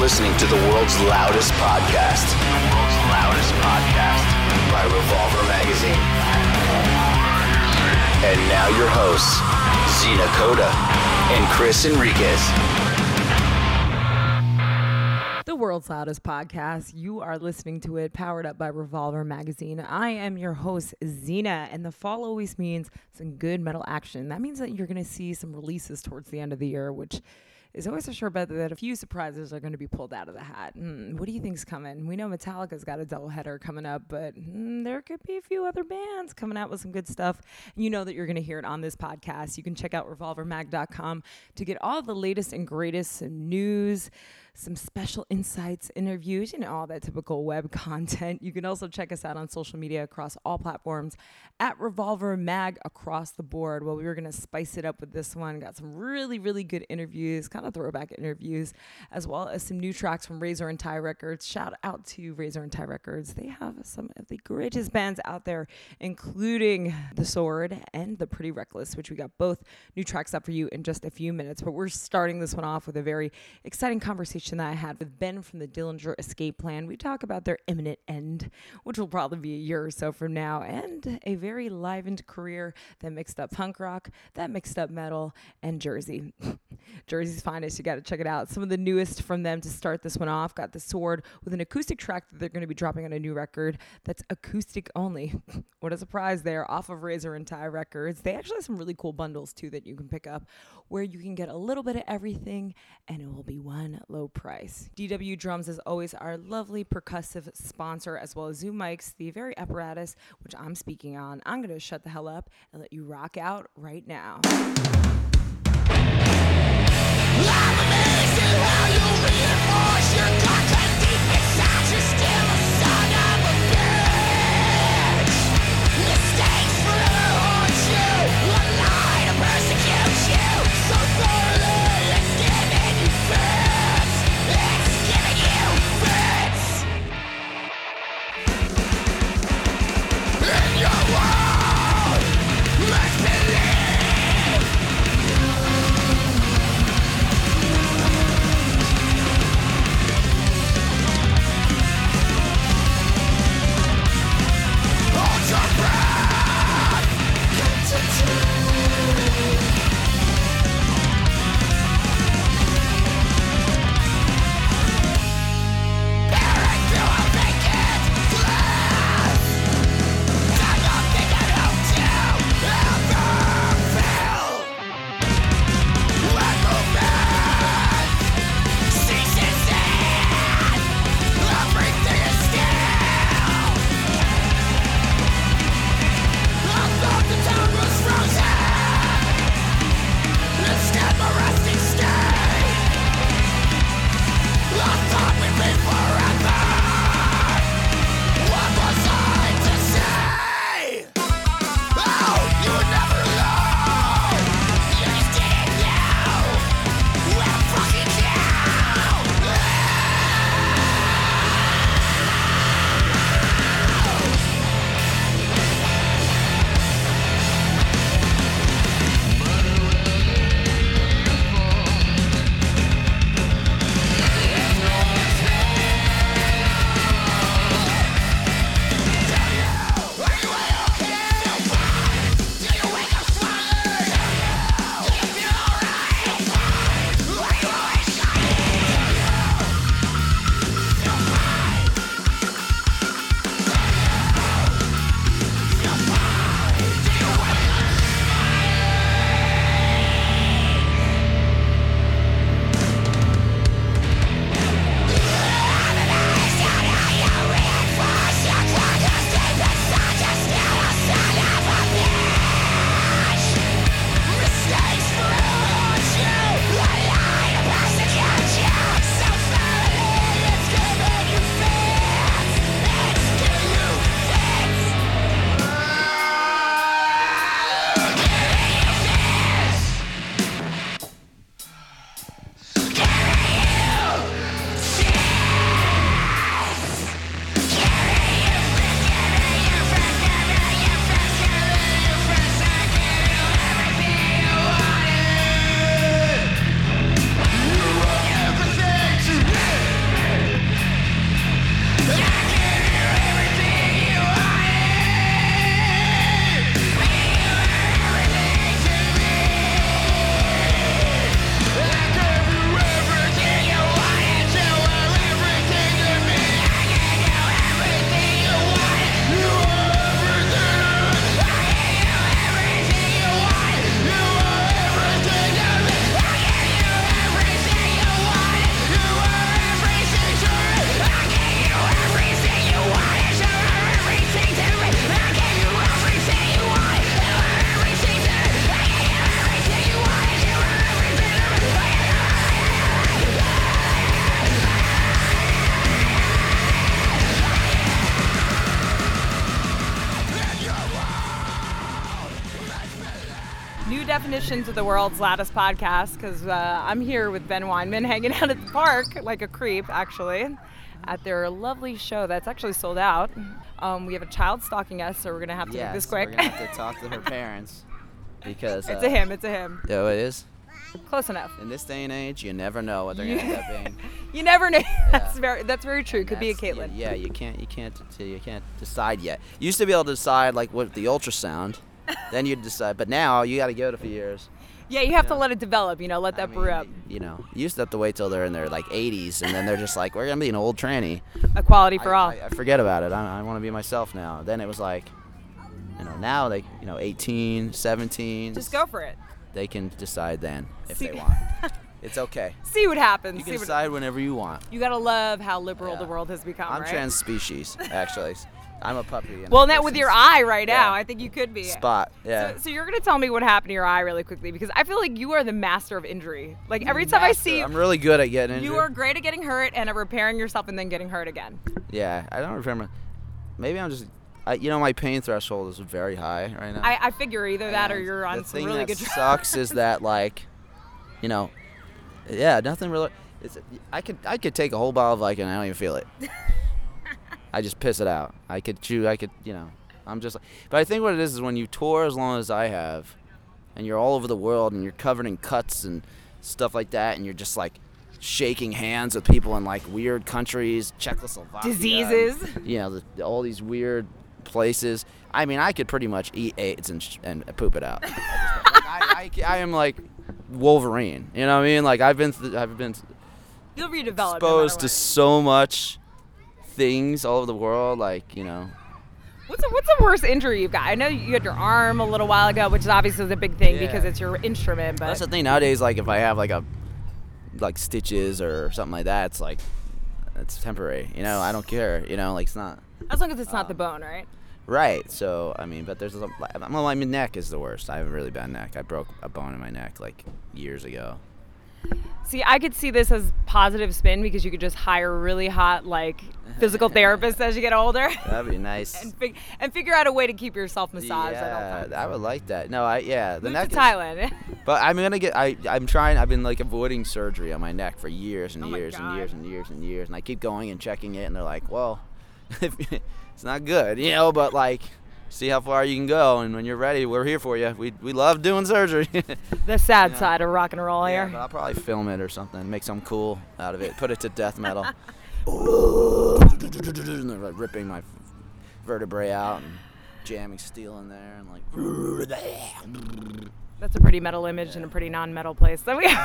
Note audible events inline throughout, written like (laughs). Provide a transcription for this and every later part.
listening to the world's loudest podcast. The world's loudest podcast by Revolver Magazine. And now your hosts, Zena Koda and Chris Enriquez. The world's loudest podcast. You are listening to it, powered up by Revolver Magazine. I am your host, Zena, and the fall always means some good metal action. That means that you're going to see some releases towards the end of the year, which is always a sure bet that a few surprises are going to be pulled out of the hat. Mm, what do you think's coming? We know Metallica's got a doubleheader coming up, but mm, there could be a few other bands coming out with some good stuff. You know that you're going to hear it on this podcast. You can check out revolvermag.com to get all the latest and greatest news some special insights, interviews, you know, all that typical web (laughs) content. You can also check us out on social media across all platforms at Revolver Mag across the board. Well, we were going to spice it up with this one. Got some really, really good interviews, kind of throwback interviews, as well as some new tracks from Razor and Tie Records. Shout out to Razor and Tie Records. They have some of the greatest bands out there, including The Sword and The Pretty Reckless, which we got both new tracks up for you in just a few minutes. But we're starting this one off with a very exciting conversation conversation that I had with Ben from the Dillinger Escape Plan. We talk about their imminent end, which will probably be a year or so from now, and a very livened career that mixed up punk rock, that mixed up metal, and Jersey. (laughs) Jersey's finest. You got to check it out. Some of the newest from them to start this one off got The Sword with an acoustic track that they're going to be dropping on a new record that's acoustic only. (laughs) what a surprise there, off of Razor and Tie Records. They actually have some really cool bundles too that you can pick up where you can get a little bit of everything and it will be one low price. DW Drums is always our lovely percussive sponsor, as well as Zoom mics, the very apparatus which I'm speaking on. I'm going to shut the hell up and let you rock out right now. Mistakes you, lie to persecute you so. The world's loudest podcast because uh, I'm here with Ben Weinman hanging out at the park like a creep, actually, at their lovely show that's actually sold out. Um, we have a child stalking us, so we're gonna have to yes, make this quick. we're gonna have to (laughs) talk to her parents because it's uh, a him. It's a him. Yeah, it is. Close enough. In this day and age, you never know what they're gonna end up (laughs) being. You never know. (laughs) that's very. That's very true. Could be a Caitlin. Caitlyn. Yeah, you can't, you can't, you can't decide yet. You used to be able to decide like with the ultrasound, then you'd decide. But now you got to go to few years. Yeah, you have to Yeah. let it develop. You know, let I that mean, brew up. You know, you used to have to wait till they're in their like 80s, and then they're just like, we're gonna be an old tranny. Equality for I, all. I, I forget about it. I, I want to be myself now. Then it was like, you know, now they, you know, 18, 17. Just go for it. They can decide then if See- they (laughs) want. It's okay. See what happens. You can decide whenever you want. You gotta love how liberal the world has become, I'm right? trans species, actually. I'm a puppy. Well, now with your eye right now, I think you could be. spot. Yeah. So, so you're gonna tell me what happened to your eye really quickly because I feel like you are the master of injury. Like every time I see you, I'm really good at getting injured. you are great at getting hurt and at repairing yourself and then getting hurt again. Yeah, I don't remember. Maybe I'm just. I, you know, my pain threshold is very high right now. I, I figure either that or you're on the some really good drugs. sucks is that (laughs) like, you know, yeah, nothing really. It's, I could I could take a whole bottle of Vicodin and I don't even feel it. I just piss it out. I could chew. I could you know. I'm just. But I think what it is is when you tour as long as I have, and you're all over the world and you're covered in cuts and stuff like that, and you're just like shaking hands with people in like weird countries, Czechoslovakia, and, Diseases. you know, the, all these weird places. I mean, I could pretty much eat AIDS and, sh- and poop it out. (laughs) I, just, like, I, I, I am like Wolverine. You know what I mean? Like I've been, th- I've been You'll redevelop. exposed matter to so much things all over the world. Like you know, What's the, what's the worst injury you've got? I know you had your arm a little while ago, which is obviously the big thing Yeah. because it's your instrument. But that's the thing nowadays. Like if I have like a like stitches or something like that, it's like it's temporary. You know, I don't care. You know, like it's not. as long as it's not Um, the bone, right? Right. So I mean, but there's a, well, my neck is the worst. I have a really bad neck. I broke a bone in my neck like years ago. See, I could see this as positive spin because you could just hire really hot like physical (laughs) therapists as you get older. That'd be (laughs) nice. and, fig- and figure out a way to keep yourself massaged yeah, times. I would like that. No, I yeah, the Move neck. to is- Thailand. (laughs) but I'm gonna get. I I'm trying. I've been like avoiding surgery on my neck for years and Oh years and years and years and years, and I keep going and checking it, and they're like, well, it's not good, you know. But like, see how far you can go, and when you're ready, we're here for you. We we love doing surgery. (laughs) the sad side of rock and roll Yeah, here. but I'll probably film it or something, make something cool out of it, put it to death metal. (laughs) and they're like ripping my vertebrae out and jamming steel in there and like. (laughs) That's a pretty metal image in a pretty non-metal place. So we. (laughs)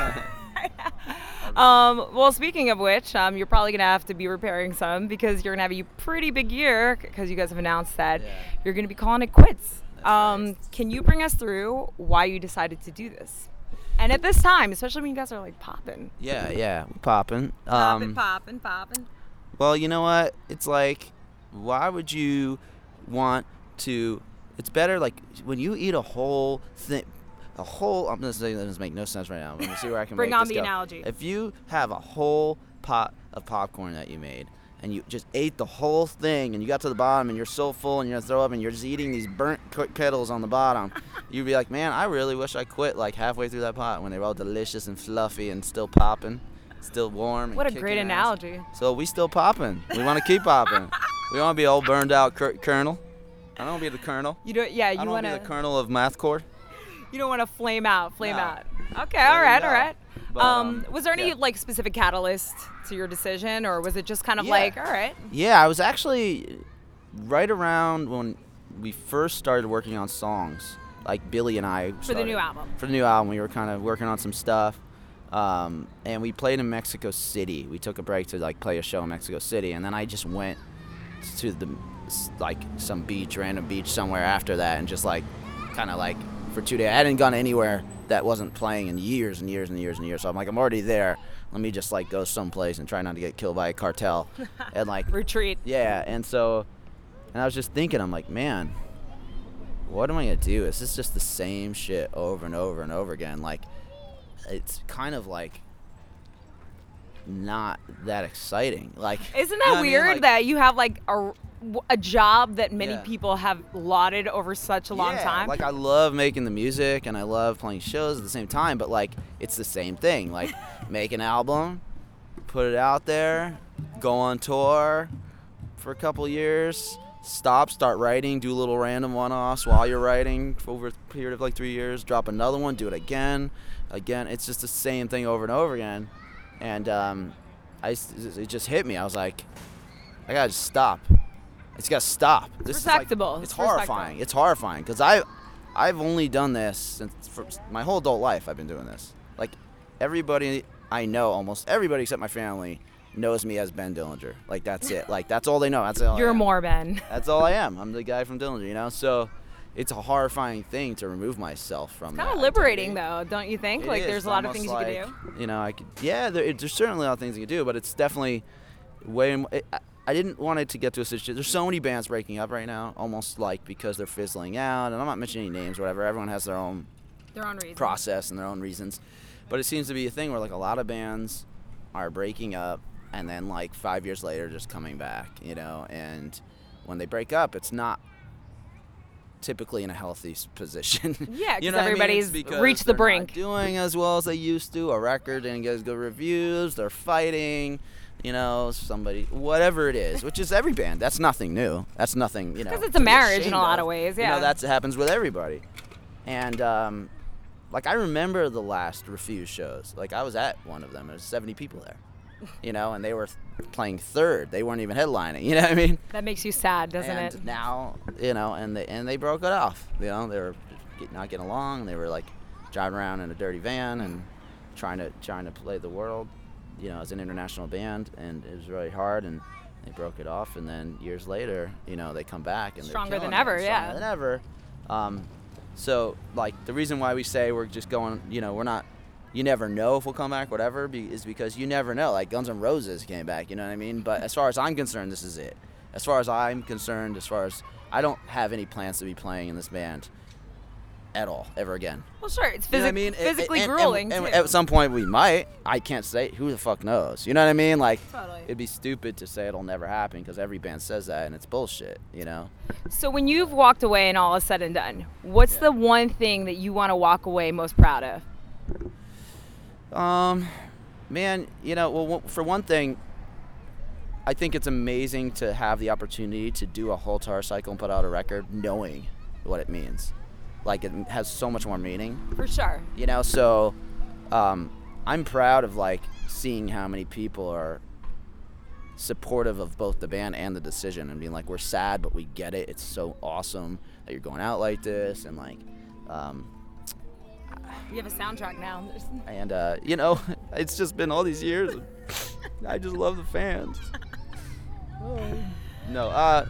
(laughs) um, well, speaking of which, um, you're probably gonna have to be repairing some because you're gonna have a pretty big year because you guys have announced that Yeah. you're gonna be calling it quits. Um, right. Can you bring us through why you decided to do this? And at this time, especially when you guys are like popping, Yeah, yeah, popping. popping, Um, popping, popping. well, you know what? It's like, why would you want to? It's better like when you eat a whole thing, a whole. I'm gonna say that doesn't make no sense right now. I'm gonna see where I can Bring on this the go. analogy. If you have a whole pot of popcorn that you made. And you just ate the whole thing, and you got to the bottom, and you're so full, and you're gonna throw up, and you're just eating these burnt kettles on the bottom. (laughs) You'd be like, man, I really wish I quit like halfway through that pot when they were all delicious and fluffy and still popping, still warm. What a great ass. analogy. So we still popping. We want to keep popping. (laughs) We want to be all burned out cur- kernel. I don't want to be the kernel. You don't, yeah, you want want to be the kernel of math core. You don't want to flame out, flame No. out. Okay, all right, all right. But, um, um, was there any yeah. like specific catalyst to your decision, or was it just kind of Yeah. like, all right, Yeah, I was actually right around when we first started working on songs. Like Billy and I for the new album? For the new album, we were kind of working on some stuff. Um, and we played in Mexico City. We took a break to like play a show in Mexico City, and then I just went to the like some beach, random beach somewhere after that, and just like kind of like for two days. I hadn't gone anywhere that wasn't playing in years and years and years and years. So I'm like, I'm already there. Let me just like go someplace and try not to get killed by a cartel. (laughs) and like Retreat. yeah, and so, and I was just thinking, I'm like, man, what am I gonna do? Is this just the same shit over and over and over again? Like, it's kind of like not that exciting. Like, Isn't you know that I mean? weird Like- that you have like a a job that many Yeah. people have lauded over such a long yeah, time. Like I love making the music and I love playing shows at the same time, but like it's the same thing. Like (laughs) make an album, put it out there, go on tour for a couple years, stop, start writing, do little random one-offs while you're writing for over a period of like three years, drop another one, do it again, again. It's just the same thing over and over again, and um, I it just hit me. I was like, I gotta stop. It's gotta stop. This is like- respectable. it's It's respectable. horrifying. It's horrifying because I, I've only done this since for my whole adult life. I've been doing this. Like everybody I know, almost everybody except my family knows me as Ben Dillinger. Like that's it. Like that's all they know. That's all. You're more Ben. That's all I am. I'm the guy from Dillinger. You know. So it's a horrifying thing to remove myself from. Kind of liberating, identity. though, don't you think? It like, is. there's a lot of things like, you could do. You know, I could. Yeah, there, it- there's certainly a lot of things you can do, but it's definitely way. It, I, didn't want it to get to a situation. There's so many bands breaking up right now, almost like because they're fizzling out. And I'm not mentioning any names, whatever. Everyone has their own Their own reasons. process and their own reasons. But it seems to be a thing where like a lot of bands are breaking up and then like five years later just coming back, you know. And when they break up, it's not typically in a healthy position. (laughs) Yeah, you know what I mean? everybody's because reached the brink. doing as well as they used to. A record didn't get as good reviews. They're fighting. You know, somebody, whatever it is, which is every band. That's nothing new. That's nothing, you know. Because it's a marriage in a lot of of. ways, You know, that happens with everybody. And um, like I remember the last Refuse shows. Like I was at one of them. There was 70 people there. You know, and they were playing third. They weren't even headlining. (laughs) You know what I mean? That makes you sad, doesn't and it? now, you know, and they and they broke it off. You know, they were not getting along. They were like driving around in a dirty van and trying to trying to play the world. You know, as an international band, and it was really hard. And they broke it off. And then years later, you know, they come back and Stronger they're stronger than ever, stronger yeah. than ever. Um, so like the reason why we say we're just going, you know, we're not. You never know if we'll come back, whatever, be, is because you never know. Like Guns N' Roses came back, you know what I mean? But as far as I'm concerned, this is it. As far as I'm concerned, as far as I don't have any plans to be playing in this band at all ever again. Well, sure, it's You know I mean? And- physically and- and- grueling and too. at some point we might. I can't say. Who the fuck knows? You know what I mean? Like, Totally. it'd be stupid to say it'll never happen because every band says that and it's bullshit. You know? So when you've walked away and all is said and done, what's Yeah. the one thing that you want to walk away most proud of? Um, man, you know, well, for one thing, I think it's amazing to have the opportunity to do a whole tour cycle and put out a record knowing what it means. Like, it has so much more meaning. For sure. you know so um, i'm proud of like seeing how many people are supportive of both the band and the decision and being like we're sad but we get it it's so awesome that you're going out like this and like um, You have a soundtrack now. and uh, you know (laughs) it's just been all these years (laughs) i just love the fans (laughs) no uh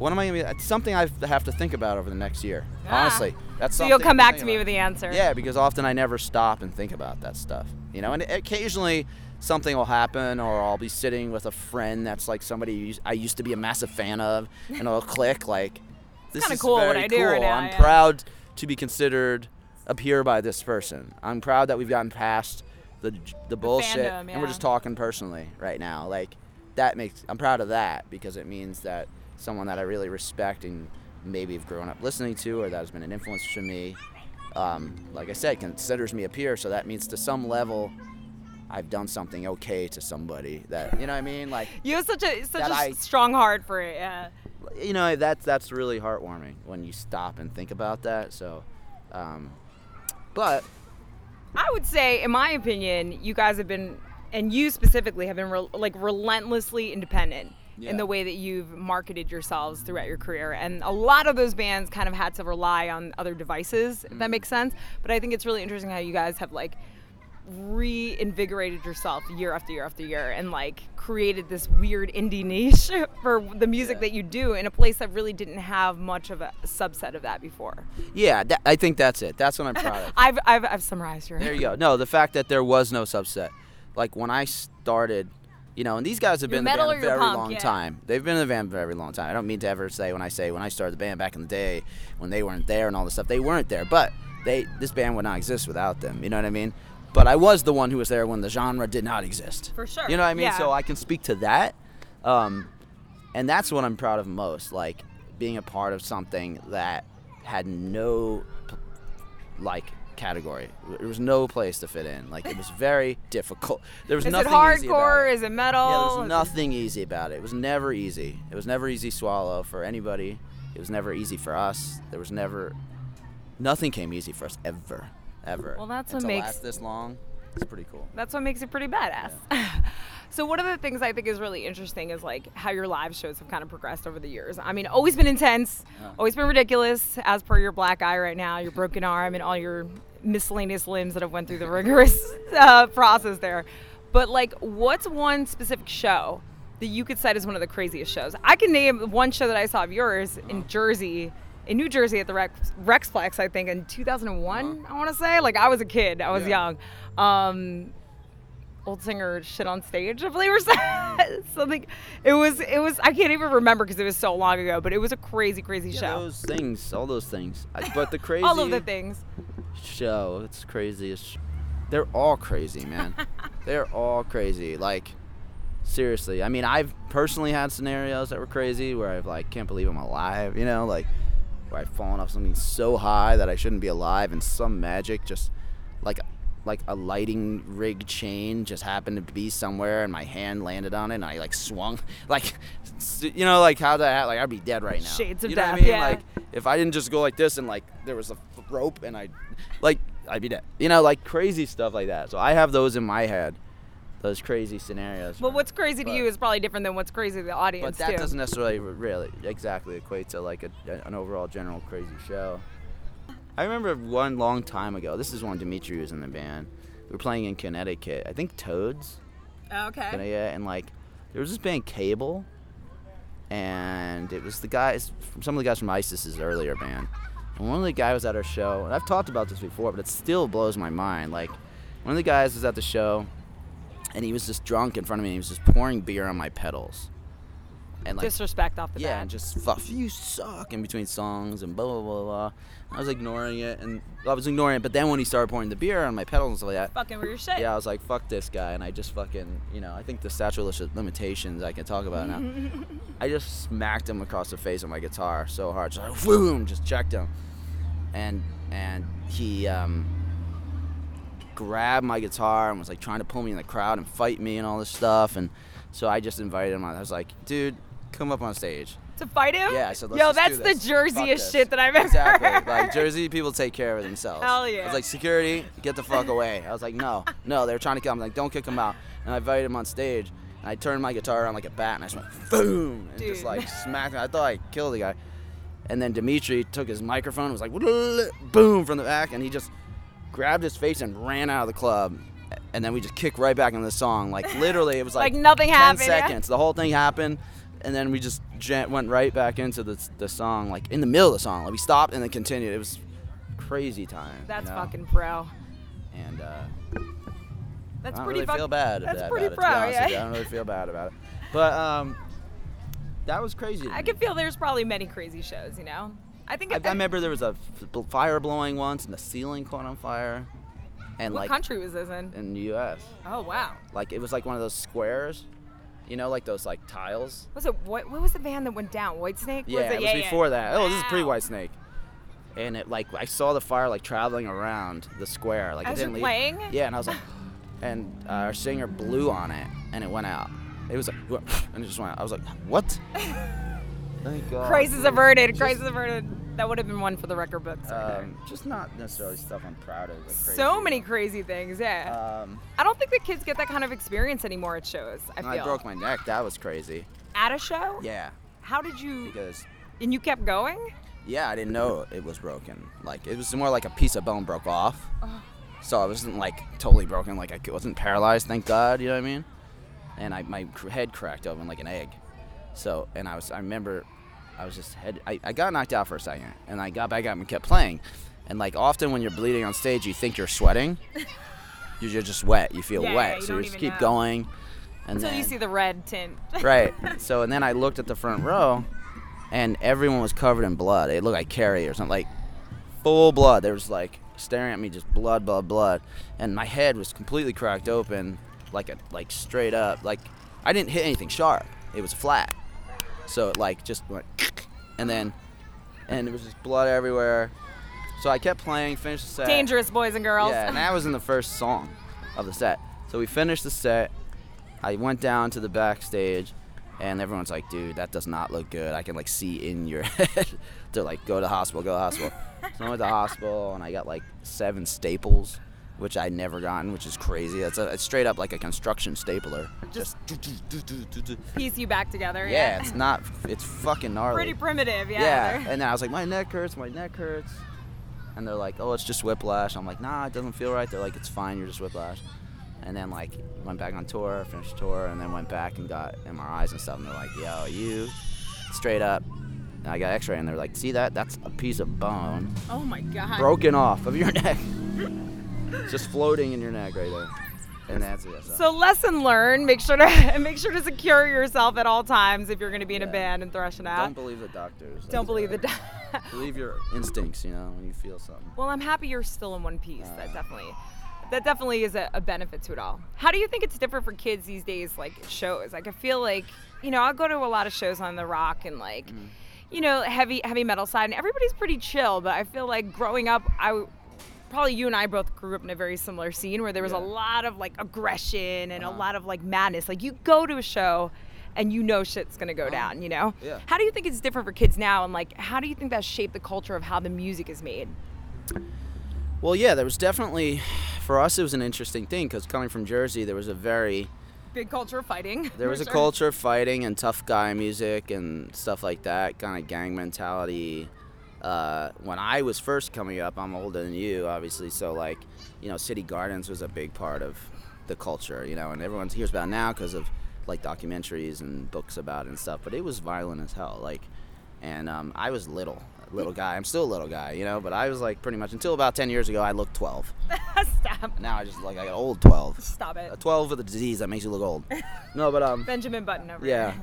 what am i gonna be it's something i have to think about over the next year Ah. honestly that's So you'll come back to me about. with the answer. Yeah, because often I never stop and think about that stuff. You know, and occasionally something will happen, or I'll be sitting with a friend that's like somebody I used to be a massive fan of, and it'll click like, this is cool what very I do cool. right now, I'm yeah. proud to be considered a peer by this person. I'm proud that we've gotten past the the bullshit, fandom, and we're just talking personally right now. Like that makes I'm proud of that because it means that someone that I really respect and maybe have grown up listening to or that has been an influence to me um, like I said, considers me a peer. So that means to some level, I've done something okay to somebody that you know what I mean. Like You have such a such a I- strong heart for it. Yeah. you know that's that's really heartwarming when you stop and think about that. So, um, but I would say, in my opinion, you guys have been, and you specifically have been, re- like relentlessly independent Yeah. in the way that you've marketed yourselves throughout your career. And a lot of those bands kind of had to rely on other devices, if Mm. that makes sense. But I think it's really interesting how you guys have like reinvigorated yourself year after year after year and like created this weird indie niche (laughs) for the music Yeah. that you do in a place that really didn't have much of a subset of that before. yeah, that, I think that's it. That's what I'm proud of. (laughs) I've, I've, I've summarized your There you (laughs) go. No, the fact that there was no subset. Like when I started, you know, and these guys have been in the band a very punk, long yeah. time. They've been in the band a very long time. I don't mean to ever say when I say when I started the band back in the day when they weren't there and all this stuff. They weren't there, but they this band would not exist without them. You know what I mean? But I was the one who was there when the genre did not exist. For sure. You know what I mean? Yeah. So I can speak to that. Um, and that's what I'm proud of most. Like being a part of something that had no like category. There was no place to fit in. Like it was very difficult. There was Is it nothing easy about hardcore? it. Is it metal? Yeah, there was nothing easy about it. It was never easy. It was never easy swallow for anybody. It was never easy for us. There was never nothing came easy for us ever, ever. Well, that's And what to makes- last this long. It's pretty cool. That's what makes it pretty badass. (laughs) so one of the things I think is really interesting is like how your live shows have kind of progressed over the years. I mean, always been intense, always been ridiculous, as per your black eye right now, your broken arm, and all your miscellaneous limbs that have went through the rigorous (laughs) uh, process there. But like, what's one specific show that you could cite as one of the craziest shows? I can name one show that I saw of yours in Jersey. In New Jersey at the Rex, Rexplex, I think in 2001, I want to say. Like I was a kid, I was Yeah. young. Um, old singer shit on stage, I believe, or (laughs) something. It was, it was. I can't even remember because it was so long ago. But it was a crazy, crazy Yeah, show. those things, all those things. But the (laughs) crazy All of the things. show, it's craziest. They're all crazy, man. (laughs) They're all crazy. Like seriously. I mean, I've personally had scenarios that were crazy where I've like can't believe I'm alive, you know, like where I've fallen off something so high that I shouldn't be alive and some magic just like like a lighting rig chain just happened to be somewhere and my hand landed on it and I like swung (laughs) like you know like how that like I'd be dead right now. Shades of you know what I death, mean? yeah. Like if I didn't just go like this and like there was a rope and I like I'd be dead. You know, like crazy stuff like that. So I have those in my head. Those crazy scenarios. But what's crazy to you is probably different than what's crazy to the audience but that too. doesn't necessarily really exactly equate to like a, an overall general crazy show. I remember one long time ago. This is when Dimitri was in the band. We were playing in Connecticut. I think Toads. Oh, okay. And, yeah, and like there was this band Cable, and it was the guys, some of the guys from ISIS's earlier band. And one of the guys was at our show, and I've talked about this before, but it still blows my mind. Like one of the guys was at the show, and he was just drunk in front of me. And he was just pouring beer on my pedals, and like Disrespect off the yeah, bat. and just fuck you suck in between songs and blah blah blah blah. I was ignoring it, and I was ignoring it. But then when he started pouring the beer on my pedals and stuff like that, fucking your shit. yeah, I was like, fuck this guy, and I just fucking, you know, I think the statute of limitations I can talk about now. (laughs) I just smacked him across the face with my guitar so hard, just like, boom, just checked him, and and he um, grabbed my guitar and was like trying to pull me in the crowd and fight me and all this stuff, and so I just invited him. on. I was like, dude, come up on stage. To fight him? Yeah, I let's Yo, that's the Jerseyest shit that I've ever Exactly. heard. Like Jersey people take care of themselves. Hell I yeah. was like, security, get the fuck away. I was like, no, no, they were trying to kill him. like, don't kick him out. And I invited him on stage, and I turned my guitar around like a bat, and I just went boom, and just like smacked him. I thought I killed the guy. And then Dimitri took his microphone, and was like, boom, from the back, and he just grabbed his face and ran out of the club. And then we just kicked right back into the song. Like literally, it was like, Like nothing 10 happened, yeah? seconds. The whole thing happened, and then we just went right back into the, the song, like in the middle of the song. Like we stopped and then continued. It was crazy time. you That's know? fucking pro. And uh, That's I don't pretty really feel bad That's about pretty it. to be pro, you. yeah. I don't really feel bad about it. But um, that was crazy. I can feel there's probably many crazy shows, you know? I think I, I remember there was a fire blowing once, and the ceiling caught on fire, and What like country was this in? in the U.S. Oh, wow. Like it was like one of those squares, you know, like those like tiles. Was it what? What was the band that went down? White Snake? Yeah, was it was yeah, before yeah. that. Oh, this is pre White Snake. And it like I saw the fire like traveling around the square, like As it didn't leave. playing? Yeah, and I was like, (gasps) and uh, our singer blew on it, and it went out. It was like, and it just went. out. I was like, what? Thank God. Crisis averted. Crisis averted. That would have been one for the record books. right. Um, just not necessarily stuff I'm proud of. Crazy. so many crazy things, yeah. Um, I don't think the kids get that kind of experience anymore at shows. I feel. I broke my neck. That was crazy. At a show? Yeah, How did you? because And you kept going? Yeah, I didn't know it was broken. Like it was more like a piece of bone broke off. So I wasn't like totally broken. Like I wasn't paralyzed, thank God. You know what I mean? And I my head cracked open like an egg. So and I was I remember I was just head I, I got knocked out for a second and I got back up and kept playing. And like often when you're bleeding on stage, you think you're sweating. you're (laughs) you're just wet. You feel Yeah, wet, you so you just keep know. going. And Until then, you see the red tint. (laughs) right. So and then I looked at the front row, and everyone was covered in blood. It looked like Carrie or something, like full blood. There was like staring at me, just blood, blood, blood, and my head was completely cracked open, like a like straight up. Like I didn't hit anything sharp. It was flat. So it like just went, (laughs) and then, and it was just blood everywhere. So I kept playing, finished the set. Dangerous boys and girls. Yeah, and that was in the first song of the set. So we finished the set. I went down to the backstage, and everyone's like, "Dude, that does not look good. I can like see in your (laughs) head." They're like, "Go to the hospital. Go to the hospital." so I went to the hospital, and I got like seven staples, which I'd never gotten, which is crazy. That's a it's straight up like a construction stapler. Just. Piece you back together. Yeah, it's not. It's fucking gnarly. Pretty primitive, yeah. Yeah, and then I was like, my neck hurts, my neck hurts. And they're like, oh, it's just whiplash. I'm like, nah, it doesn't feel right. They're like, it's fine, you're just whiplash. And then like went back on tour, finished tour, and then went back and got MRIs and stuff. And they're like, yo, you straight up. And I got X-ray, and they're like, see that? That's a piece of bone oh my god. broken off of your (laughs) neck, just floating in your neck right there. And that's it. So, So lesson learned. Make sure to (laughs) make sure to secure yourself at all times if you're going to be in a band and thrashing out. don't believe the doctors. Don't believe the. That's- Do- (laughs) Believe your instincts. You know, when you feel something. well, I'm happy you're still in one piece. Uh. that definitely, that definitely is a, a benefit to it all. How do you think it's different for kids these days? Like shows. Like I feel like you know I'll go to a lot of shows on the rock and like. Mm-hmm. You know, heavy heavy metal side, and everybody's pretty chill. But I feel like growing up, I probably you and I both grew up in a very similar scene where there was a lot of like aggression and a Uh-huh. lot of like madness. Like you go to a show and you know shit's gonna go down, you know? Uh-huh. Yeah. How do you think it's different for kids now and like how do you think that shaped the culture of how the music is made? Well, yeah, there was definitely, for us, it was an interesting thing because coming from Jersey, there was a very, Big culture of fighting. there was a culture of fighting and tough guy music and stuff like that, kind of gang mentality. Uh, when I was first coming up, I'm older than you, obviously, so like, you know, City Gardens was a big part of the culture, you know, and everyone hears about it now because of like documentaries and books about it and stuff. But it was violent as hell, like, and um, I was little, a little guy. I'm still a little guy, you know, but I was like pretty much until about 10 years ago, I looked 12. (laughs) Stop. Now I just like I got old 12. Stop it. A 12 with a disease that makes you look old. No, but um (laughs) Benjamin Button over yeah.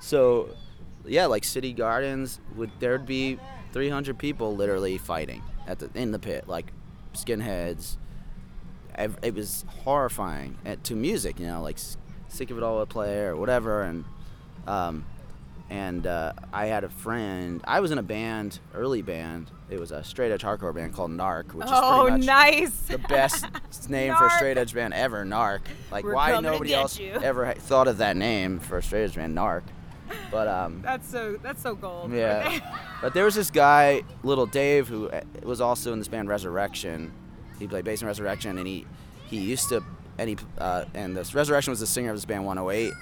So yeah, like City Gardens would there'd be 300 people literally fighting at the in the pit like skinheads. It was horrifying and to music, you know, like Sick of It All would play or whatever and um and uh, I had a friend. I was in a band, early band. It was a straight edge hardcore band called Narc, which is Oh, pretty much nice. the best (laughs) name for a straight edge band ever, Narc. Like, We're why nobody else you. ever thought of that name for a straight edge band, Narc? But um, That's so that's so gold. yeah. (laughs) But there was this guy, little Dave, who uh, was also in this band Resurrection. He played bass in Resurrection, and he he used to and he uh, and this Resurrection was the singer of this band 108.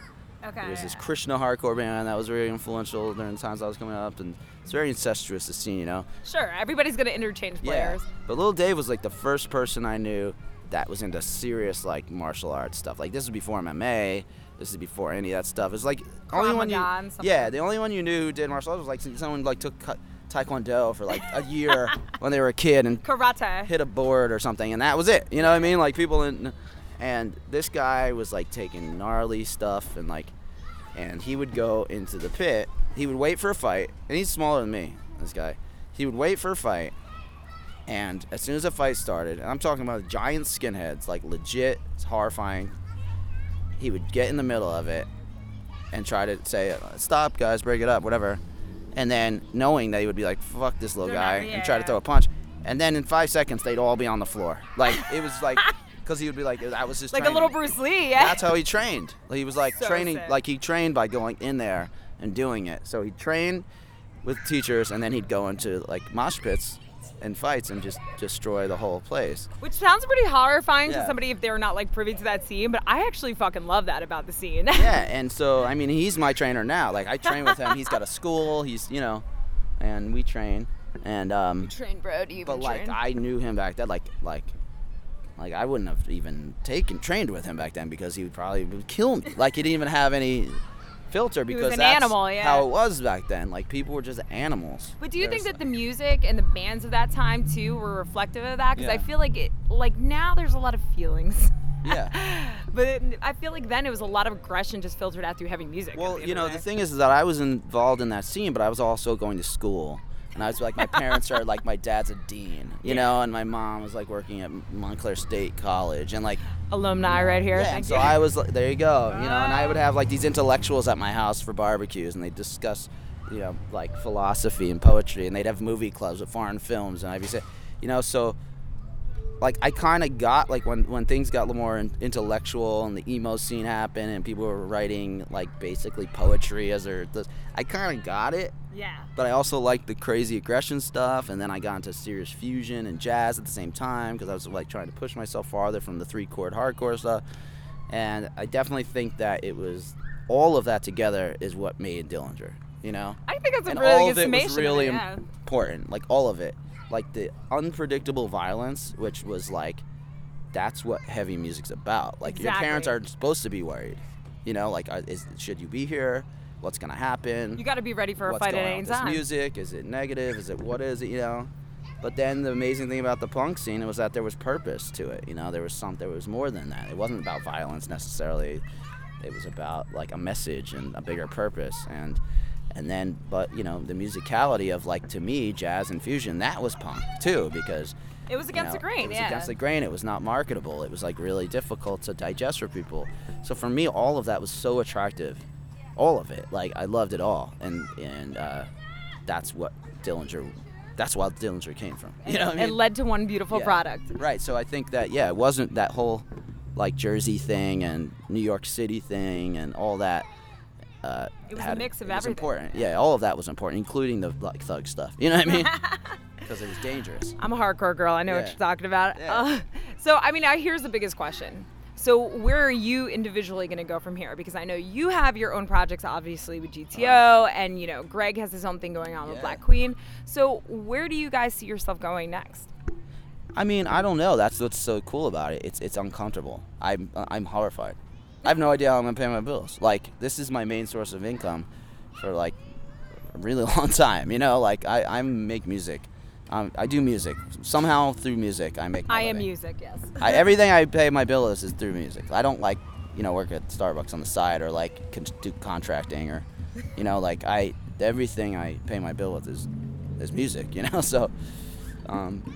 okay. It was this Krishna hardcore band that was very influential during the times I was coming up, and it's very incestuous the scene, you know. Sure, everybody's gonna interchange players. Yeah. But Little Dave was like the first person I knew that was into serious like martial arts stuff. Like this was before MMA. This is before any of that stuff. It's like only one you, yeah, the only one you knew who did martial arts was like someone like took taekwondo for like a year (laughs) when they were a kid and Karate. hit a board or something, and that was it. You know what I mean? Like people in, and this guy was like taking gnarly stuff and like, and he would go into the pit. He would wait for a fight, and he's smaller than me. This guy, he would wait for a fight, and as soon as the fight started, and I'm talking about giant skinheads, like legit, it's horrifying. He would get in the middle of it and try to say, "Stop, guys, break it up, whatever." And then knowing that he would be like, "Fuck this little They're guy," not- and try to yeah. throw a punch, and then in five seconds they'd all be on the floor. Like it was like, (laughs) because he would be like, "That was his like a little Bruce Lee, yeah. That's how he trained. He was like So training, sick. like he trained by going in there and doing it. So he trained with teachers, and then he'd go into like mosh pits and fights and just destroy the whole place. Which sounds pretty horrifying to somebody if they're not like privy to that scene, but I actually fucking love that about the scene. yeah, (laughs) and so I mean, he's my trainer now. Like I train with him. He's got a school. He's you know, and we train. And um, train bro, do you but like train? I knew him back then. Like like like I wouldn't have even taken trained with him back then because he would probably would kill me. Like he didn't even have any filter because an that's animal, yeah. how it was back then. Like people were just animals. But do you think that the music and the bands of that time too were reflective of that? Because I feel like it, like now there's a lot of feelings. (laughs) Yeah. but it, I feel like then it was a lot of aggression just filtered out through heavy music. Well, you know, the thing is that I was involved in that scene, but I was also going to school. And I was like, my parents are like, my dad's a dean, you know, and my mom was like working at Montclair State College, and like Alumni right here. yeah, Thank and so you. I was like, there you go, you know, and I would ah. have like these intellectuals at my house for barbecues, and they discuss, you know, like philosophy and poetry, and they'd have movie clubs with foreign films, and I'd be saying, you know, so like I kind of got like when when things got a little more in, intellectual and the emo scene happened and people were writing like basically poetry as their I kind of got it yeah. but I also liked the crazy aggression stuff, and then I got into serious fusion and jazz at the same time because I was like trying to push myself farther from the three chord hardcore stuff. And I definitely think that it was all of that together is what made Dillinger, you know. I think that's a and really all good of it was really yeah. important, like all of it, like the unpredictable violence, which was like, that's what heavy music's about. Like your parents Exactly. are supposed to be worried, you know, like uh, is should you be here? What's gonna happen? You got to be ready for a what's fight at any with this music? Is it negative? Is it what is it? You know. But then the amazing thing about the punk scene was that there was purpose to it. You know, there was some, there was more than that. It wasn't about violence necessarily. It was about like a message and a bigger purpose. And and then, but you know, the musicality of like to me, jazz and fusion, that was punk too because It was you against know, the grain. It was yeah. against the grain. It was not marketable. It was like really difficult to digest for people. So for me, all of that was so attractive, all of it. Like I loved it all, and and uh, that's what Dillinger. That's why Dillinger came from. (laughs) You know what I It led to one beautiful Yeah. product. Right. So I think that yeah, it wasn't that whole like Jersey thing and New York City thing and all that. Uh, It was a mix of it was everything. important. Yeah, all of that was important, including the like thug stuff. You know what I mean? (laughs) Because it was dangerous. I'm a hardcore girl. I know what you're talking about. Yeah. Uh, so, I mean, I, here's the biggest question. So, where are you individually going to go from here? Because I know you have your own projects, obviously, with GTO, and, you know, Greg has his own thing going on with Uh-huh. Black Queen. So, where do you guys see yourself going next? I mean, I don't know. That's what's so cool about it. It's it's uncomfortable. I'm uh, I'm horrified. I have no idea how I'm gonna pay my bills. Like this is my main source of income for like a really (laughs) long time. You know, like I I make music. Um, I do music somehow through music. I make. I am music, yes. I, (laughs) everything I pay my bill is, is through music. I don't like, you know, work at Starbucks on the side or like con- do contracting or, you know, like I everything I pay my bill with is is music. You (laughs) know, so, um,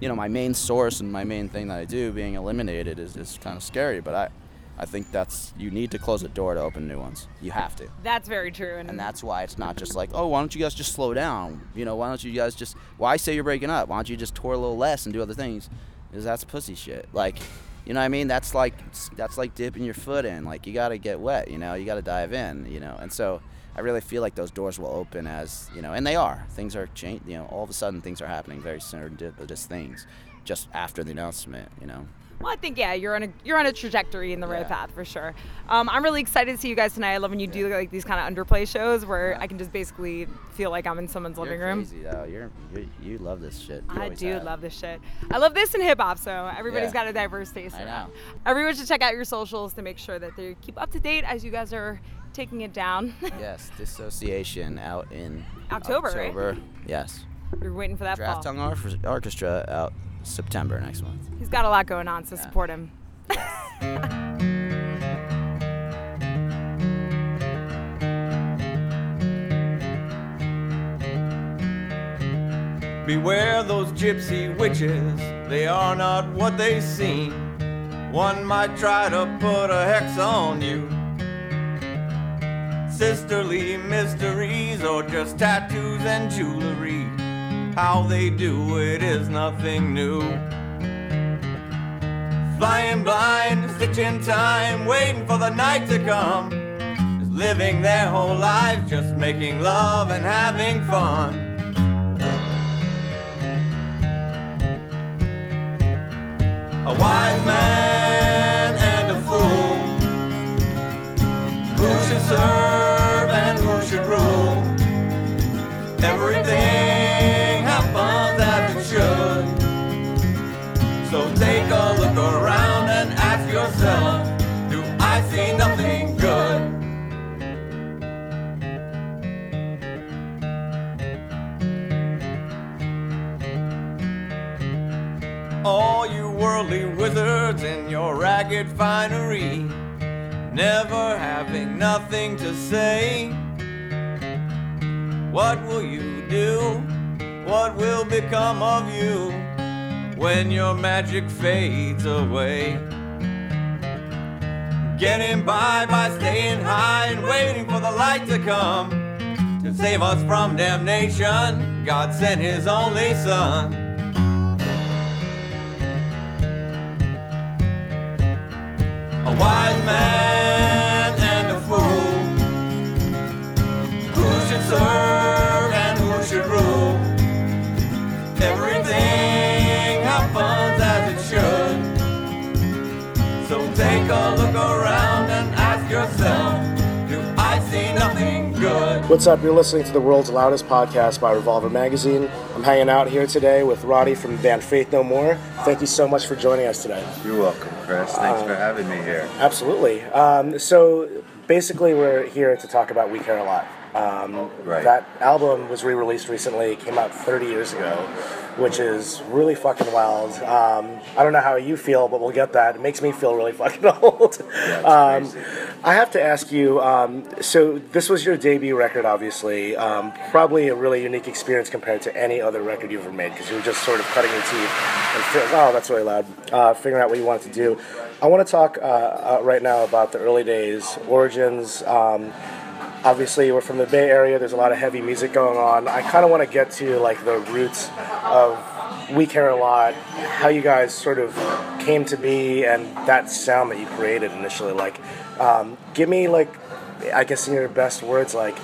you know, my main source and my main thing that I do being eliminated is, is kind of scary. But I, I think that's you need to close a door to open new ones. You have to. That's very true. And, And that's why it's not just like, oh, why don't you guys just slow down? You know, why don't you guys just, why say you're breaking up? Why don't you just tour a little less and do other things? Because that's pussy shit. Like, you know what I mean? That's like, that's like dipping your foot in. Like, you got to get wet, you know? You got to dive in, you know? And so I really feel like those doors will open as, you know, and they are. Things are changing, you know, all of a sudden things are happening, very serendipitous things just after the announcement, you know? Well, I think yeah, you're on a you're on a trajectory in the right Yeah. path for sure. Um, I'm really excited to see you guys tonight. I love when you do like these kind of underplay shows where Yeah. I can just basically feel like I'm in someone's living You're room. crazy, though. You're, you you love this shit. You I do have. love this shit. I love this in hip hop, so everybody's Yeah. got a diverse taste. I know. Everyone should check out your socials to make sure that they keep up to date as you guys are taking it down. (laughs) Yes, Dissociation out in October, right? Yes. We're waiting for that Giraffe. Tongue Orchestra out September next month. He's got a lot going on, so Yeah. support him. (laughs) Beware those gypsy witches, they are not what they seem. One might try to put a hex on you. Sisterly mysteries, or just tattoos and jewelry. How they do it is nothing new. Flying blind, stitching time, waiting for the night to come. Just living their whole lives, just making love and having fun. a wise man worldly wizards in your ragged finery, never having nothing to say. What will you do what will become of you when your magic fades away? Getting by by staying high and waiting for the light to come to save us from damnation. God sent His only Son. Wise man What's up? You're listening to the world's loudest podcast by Revolver Magazine. I'm hanging out here today with Roddy from the band Faith No More. Thank you so much for joining us today. You're welcome, Chris. Thanks for having me here. Absolutely. Um, so basically, we're here to talk about We Care a Lot. Um, Right. That album was re-released recently. Came out 30 years ago, which is really fucking wild. Um, I don't know how you feel, but we'll get that. It makes me feel really (laughs) fucking old. Yeah, um. I have to ask you. Um, so this was your debut record, obviously. Um, probably a really unique experience compared to any other record you've ever made, because you were just sort of cutting your teeth and oh, that's really loud. Uh, figuring out what you wanted to do. I want to talk uh, uh, right now about the early days, origins. Um, obviously, we're from the Bay Area. There's a lot of heavy music going on. I kind of want to get to like the roots of We Care a Lot, how you guys sort of came to be, and that sound that you created initially. Like, um, give me like, I guess in your best words, like,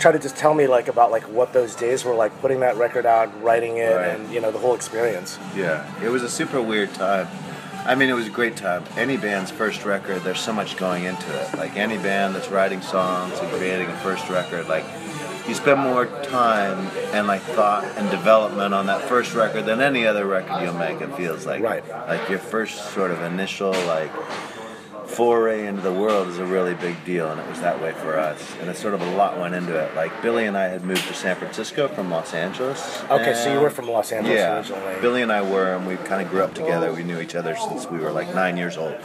try to just tell me like about like what those days were like, putting that record out, writing it, Right. and you know the whole experience. Yeah, it was a super weird time. I mean, it was a great time. Any band's first record, there's so much going into it. Like any band that's writing songs and creating a first record, like you spend more time and like thought and development on that first record than any other record you'll make. It feels like Right. like your first sort of initial like foray into the world is a really big deal, and it was that way for us. And it's sort of a lot went into it. Like Billy and I had moved to San Francisco from Los Angeles. Okay, so you were from Los Angeles yeah, originally. Billy and I were, and we kind of grew up together. We knew each other since we were like nine years old.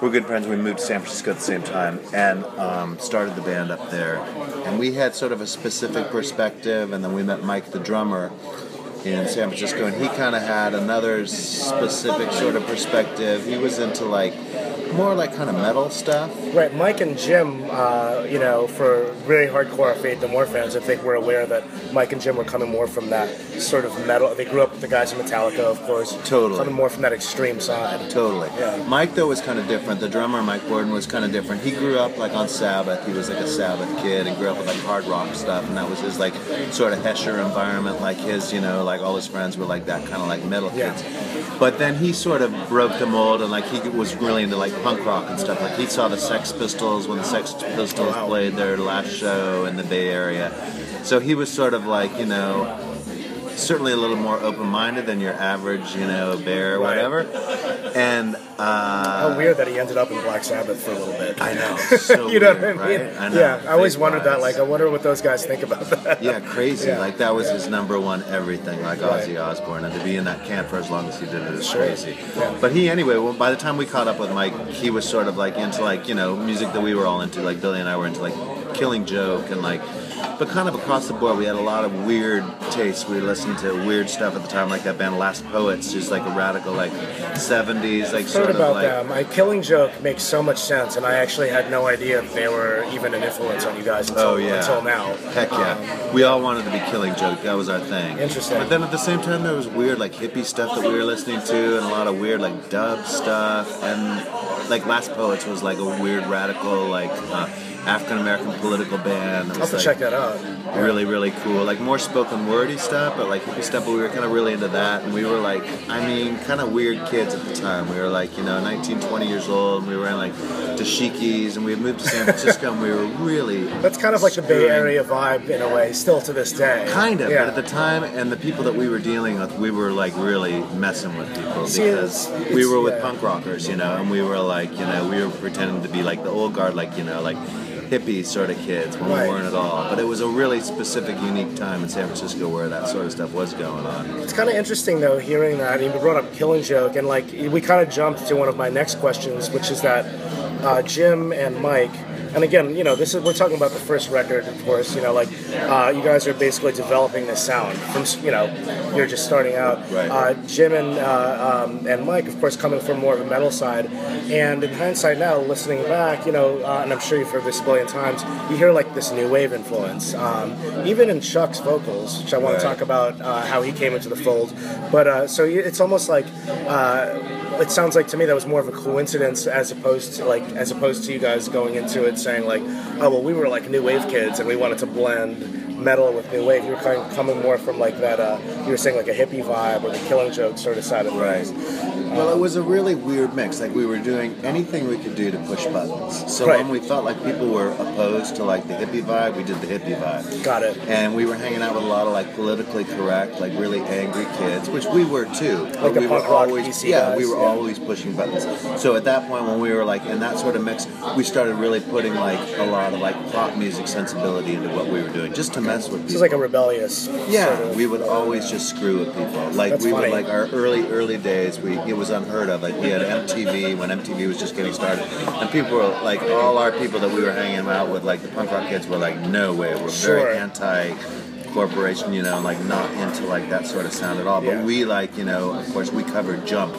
We're good friends. We moved to San Francisco at the same time and um, started the band up there. And we had sort of a specific perspective, and then we met Mike, the drummer, in San Francisco, and he kind of had another specific sort of perspective. He was into like more like kind of metal stuff. Right, Mike and Jim, uh, you know, for very hardcore Faith No More fans, I think we're aware that Mike and Jim were coming more from that sort of metal. They grew up with the guys in Metallica, of course. Totally. Coming more from that extreme side. Totally. Yeah. Mike though was kind of different. The drummer Mike Bordin was kind of different. He grew up like on Sabbath. He was like a Sabbath kid and grew up with like hard rock stuff, and that was his like sort of Hesher environment. Like his, you know, like all his friends were like that kind of like metal Yeah. kids. But then he sort of broke the mold, and like he was really into like punk rock and stuff. Like he saw the Sex Pistols when the Sex Pistols played their last show in the Bay Area. So he was sort of like, you know, certainly a little more open-minded than your average, you know, bear or Right. whatever. And uh, How weird that he ended up in Black Sabbath for a little bit. I know, (laughs) so you know weird, what I mean? right? I know, Yeah, I always wondered that. Like, I wonder what those guys think about that. (laughs) Yeah, crazy. Yeah. Like that was his number one everything, like Right. Ozzy Osbourne, and to be in that camp for as long as he did it is Sure. crazy. Yeah. But he, anyway, well, by the time we caught up with Mike, he was sort of like into like you know music that we were all into. Like Billy and I were into like Killing Joke and like, but kind of across the board, we had a lot of weird tastes. We were listening to weird stuff at the time, like that band Last Poets, just like a radical like '70s, like Heard sort of Heard about like. them. My Killing Joke makes so much sense, and I actually had no idea if they were even an influence on you guys until, Oh yeah. until now. Heck yeah. we all wanted to be Killing Joke. That was our thing. Interesting. But then at the same time, there was weird like hippie stuff that we were listening to, and a lot of weird like dub stuff, and like Last Poets was like a weird radical like uh, African American political band. I'll have to like, check that out. Really, really cool. Like more spoken wordy stuff, but like hippie stuff. But we were kind of really into that, and we were like, I mean, kind of weird kids at the time. We were like, you know, 19, 20 years old, and we were in like dashikis, and we had moved to San Francisco, and we were really That's kind of like the Bay Area vibe in a way, still to this day. Kind of, Yeah. but at the time, and the people that we were dealing with, we were like really messing with people See, because it's- we were with yeah. punk rockers, you know, and we were like, you know, we were pretending to be like the old guard, like you know, like hippie sort of kids when Right. we weren't at all. But it was a really specific, unique time in San Francisco where that sort of stuff was going on. It's kind of interesting though hearing that. I mean, we brought up Killing Joke, and like we kind of jumped to one of my next questions, which is that uh, Jim and Mike. And again, you know, this is we're talking about the first record, of course. You know, like uh, you guys are basically developing this sound from you know, you're just starting out. Right. Uh, Jim and uh, um, and Mike, of course, coming from more of a metal side. And in hindsight now, listening back, you know, uh, and I'm sure you've heard this a billion times, you hear like this new wave influence, um, even in Chuck's vocals, which I want Right. to talk about uh, how he came into the fold. But uh, so it's almost like. Uh, it sounds like to me that was more of a coincidence as opposed to like as opposed to you guys going into it saying like oh well we were like new wave kids and we wanted to blend metal with new wave you were kind of coming more from like that uh, you were saying like a hippie vibe or the killing joke sort of side of Right. Well, it was a really weird mix. Like we were doing anything we could do to push buttons. So Right. when we felt like people were opposed to like the hippie vibe, we did the hippie vibe. got it And we were hanging out with a lot of like politically correct, like really angry kids, which we were too. But the we were punk rock always, PC yeah, guys, we were yeah. always pushing buttons. So at that point, when we were like in that sort of mix, we started really putting like a lot of like pop music sensibility into what we were doing, just to mess with people. this is like a rebellious Yeah, sort of, we would always just screw with people. Like we funny. would like our early early days. We it was unheard of. Like we had MTV when MTV was just getting started, and people were like all our people that we were hanging out with, like the punk rock kids, were like, no way, we're Sure. very anti. Corporation, you know, like not into like that sort of sound at all. But Yeah. we like, you know, of course, we covered "Jump"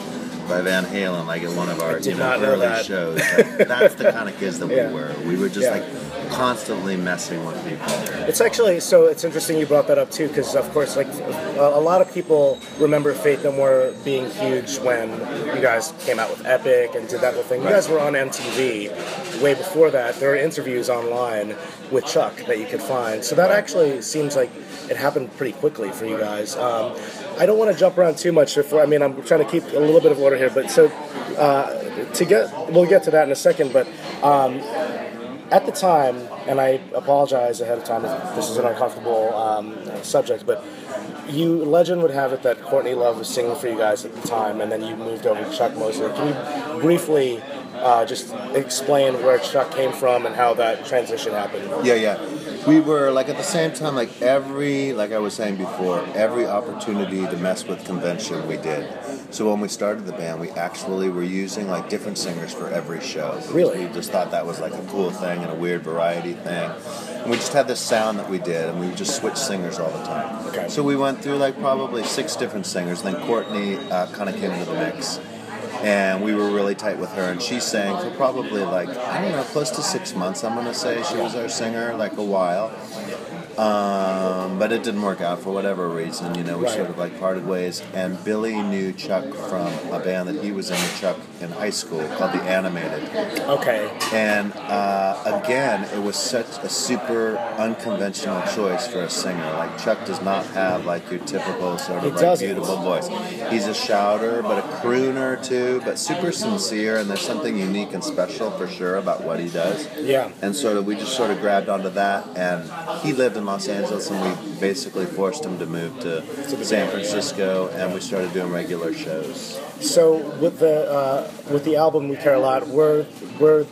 by Van Halen, like in one of our you know, early that. shows. Like, that's the kind of kids that (laughs) Yeah. we were. We were just Yeah. like constantly messing with people. It's actually so. It's interesting you brought that up too, because of course, like a, a lot of people remember Faith No More being huge when you guys came out with Epic and did that whole thing. You guys were on MTV way before that. There are interviews online with Chuck that you could find. So that actually seems like it happened pretty quickly for you guys. Um, I don't want to jump around too much. I mean, I'm trying to keep a little bit of order here, but so uh, to get, we'll get to that in a second, but. Um, at the time, and I apologize ahead of time if this is an uncomfortable um, subject, but you legend would have it that Courtney Love was singing for you guys at the time, and then you moved over to Chuck Mosley. Can you briefly uh, just explain where Chuck came from and how that transition happened? Yeah, yeah. We were like at the same time, like every, like I was saying before, every opportunity to mess with convention we did. So when we started the band, we actually were using like different singers for every show. Really? We just thought that was like a cool thing and a weird variety thing. And we just had this sound that we did, and we would just switch singers all the time. Okay. So we went through like probably six different singers. and Then Courtney uh, kind of came into the mix and we were really tight with her and she sang for probably like i don't know close to six months i'm going to say. She was our singer like a while. Um, but it didn't work out for whatever reason you know we Right. sort of like parted ways and billy knew chuck from a band that he was in with chuck in high school called the animated Okay. and uh, again, it was such a super unconventional choice for a singer. Like Chuck does not have like your typical sort of like beautiful voice. He's a shouter, but a crooner too, but super sincere. And there's something unique and special for sure about what he does. Yeah. And sort of we just sort of grabbed onto that. And he lived in Los Angeles, and we basically forced him to move to San. Francisco, and we started doing regular shows. So with the uh, with the album "We Care a Lot," were were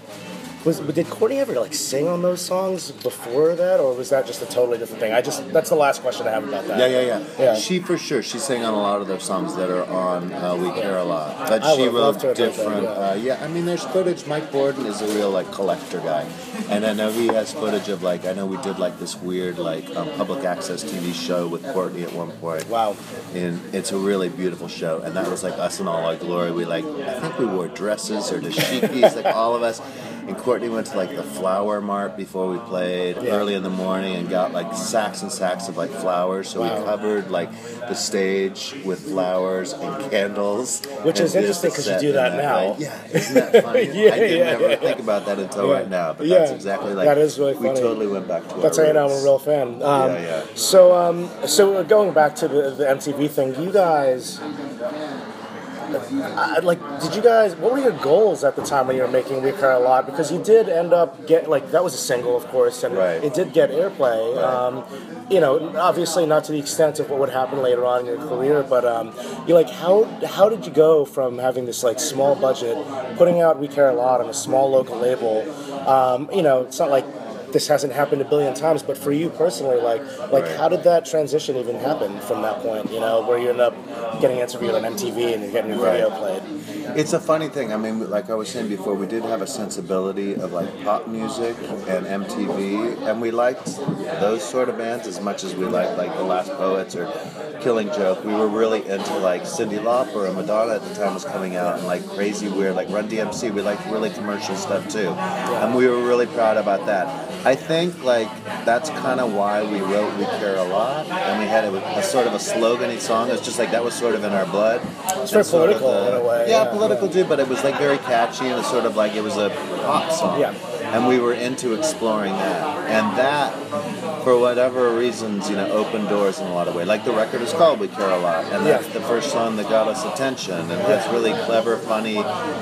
was did Courtney ever like sing on those songs before that, or was that just a totally different thing? I just that's the last question I have about that. Yeah, yeah, yeah, Yeah. She for sure. She sang on a lot of those songs that are on uh, "We Care a Lot," but I she wrote to have heard that, different. yeah. Uh, yeah, I mean, there's footage. Mike Bordin is a real like collector guy, and I know he has footage of like I know we did like this weird like um, public access TV show with Courtney at one point. Wow. And it's a really beautiful show, and that was like us in all our glory. We like I think we wore dresses or dashikis, like all of us. And Courtney went to like the flower mart before we played Yeah. early in the morning and got like sacks and sacks of like flowers. So Wow. we covered like the stage with flowers and candles. Which and is interesting because you do in that now. Yeah, isn't that (laughs) funny? Yeah, I didn't yeah, ever yeah. think about that until right now, but Yeah. that's exactly like That is really we totally went back to it. That's how you know I'm a real fan. Um, Yeah, yeah. So, um, so going back to the, the MTV thing, you guys, I, like, did you guys? What were your goals at the time when you were making "We Care a Lot"? Because you did end up get like that was a single, of course, and Right. it did get airplay. Um, you know, obviously not to the extent of what would happen later on in your career, but um, you like how how did you go from having this like small budget, putting out "We Care a Lot" on a small local label? Um, you know, it's not like this hasn't happened a billion times, but for you personally, like like Right. how did that transition even happen from that point? You know, where you end up getting interviewed on MTV and you're getting your Right. video played. It's a funny thing. I mean, like I was saying before, we did have a sensibility of like pop music and MTV, and we liked those sort of bands as much as we liked like The Last Poets or Killing Joke. We were really into like Cyndi Lauper and Madonna at the time was coming out, and like crazy weird like Run DMC. We liked really commercial stuff too, and we were really proud about that. I think like that's kind of why we wrote "We Care a Lot," and we had a, a sort of a slogany song. It's just like that was sort of in our blood. It's very And sort of political in a way, Yeah, yeah. political too, but it was like very catchy and it's sort of like it was a pop song. Yeah. And we were into exploring that. And that, for whatever reasons, you know, opened doors in a lot of ways. Like the record is called We Care a Lot. And that's Yeah. the first song that got us attention. And that's really clever, funny,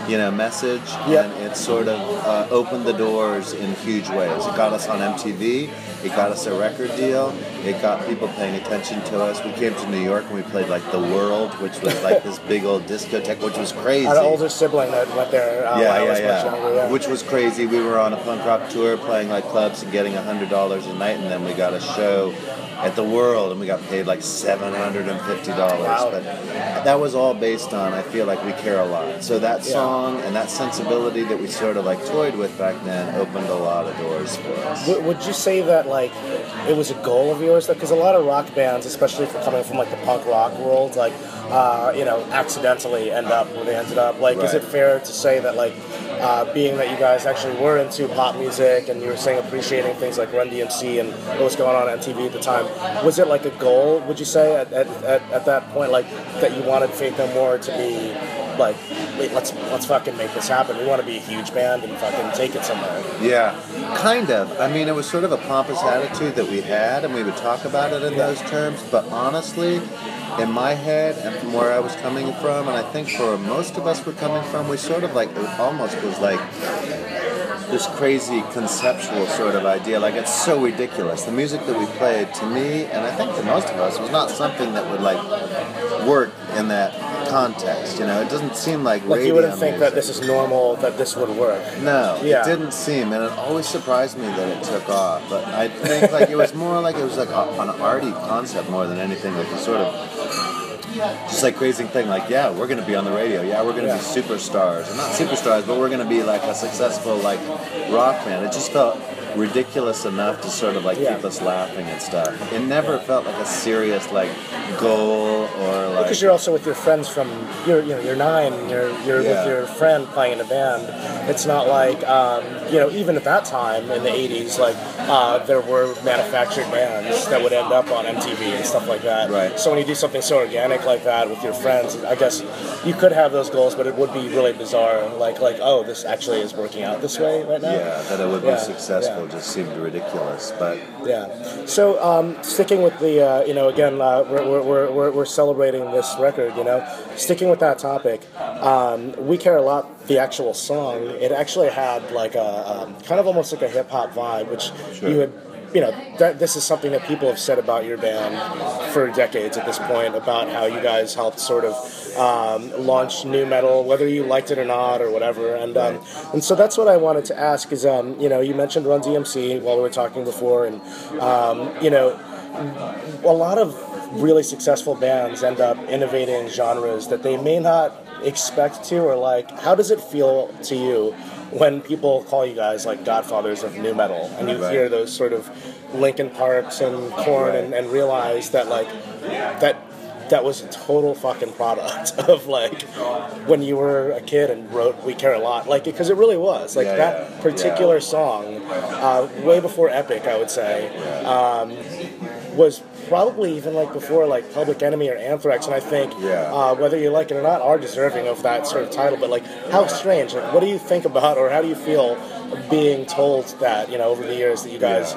you know, message. Yeah. And it sort of uh, opened the doors in huge ways. It got us on MTV. It got us a record deal. It got people paying attention to us. We came to New York and we played like The World, which was like this big old discotheque, which was crazy. An older sibling that went there uh, Yeah, yeah, yeah. younger. Yeah. Which was crazy. We were on a punk rock tour playing like clubs and getting hundred dollars a night, and then we got a show at the World, and we got paid like seven hundred and fifty dollars. Wow. But that was all based on I feel like we care a lot. So that Yeah. song and that sensibility that we sort of like toyed with back then opened a lot of doors for us. W- Would you say that like it was a goal of yours? Because a lot of rock bands, especially for coming from like the punk rock world, like uh, you know, accidentally end up where they ended up. Like, is it fair to say that like uh, being that you guys actually were into pop music and you were saying appreciating things like Run DMC and what was going on on MTV at the time, was it like a goal? Would you say at, at, at, at that point like that you wanted Faith No More to be like, wait, let's let's fucking make this happen. We want to be a huge band and fucking take it somewhere. Yeah, kind of. I mean, it was sort of a pompous attitude that we had, and we would talk about it in those terms. But honestly, in my head and from where I was coming from, and I think for most of us were coming from, we sort of like it almost was like this crazy conceptual sort of idea. Like it's so ridiculous. The music that we played to me, and I think to most of us, was not something that would like work in that context. You know, it doesn't seem like Like radio you wouldn't think that this is normal, that this would work. No, Yeah. it didn't seem, and it always surprised me that it took off. But I think like it was more like it was like a, an arty concept more than anything. Like a sort of just like crazy thing. Like yeah, we're gonna be on the radio. Yeah, we're gonna Yeah. be superstars, and not superstars, but we're gonna be like a successful like rock band. It just felt ridiculous enough to sort of like Yeah. keep us laughing and stuff. It never felt like a serious like goal or like Because you're also with your friends from you're you know you're nine. You're you're Yeah. with your friend playing in a band. It's not like um, you know even at that time in the '80s, like uh, there were manufactured bands that would end up on MTV and stuff like that. Right. So when you do something so organic like that with your friends, I guess you could have those goals, but it would be really bizarre. Like like oh, this actually is working out this way right now. yeah, that it would Yeah, be successful yeah. just seemed ridiculous. But Yeah. So um, sticking with the, uh, you know, again, uh, we're, we're, we're, we're celebrating this record, you know, sticking with that topic, um, We Care a Lot, the actual song, it actually had like a, um, kind of almost like a hip hop vibe, which Sure. you had, you know, that, this is something that people have said about your band for decades at this point, about how you guys helped sort of um, launch nu metal, whether you liked it or not or whatever. And um, and so that's what I wanted to ask is, um, you know, you mentioned Run DMC while we were talking before, and um, you know, a lot of really successful bands end up innovating genres that they may not expect to or like how does it feel to you when people call you guys like godfathers of nu metal and you Right. hear those sort of Linkin Parks and Korn and, and realize that like that that was a total fucking product (laughs) of like when you were a kid and wrote "We Care a Lot," like because it really was like Yeah, that yeah, particular yeah. song, uh, way before Epic, I would say, um, was probably even like before like Public Enemy or Anthrax, and I think Yeah. uh, whether you like it or not, are deserving of that sort of title. But like, how strange! Like, what do you think about, or how do you feel being told that you know over the years that you guys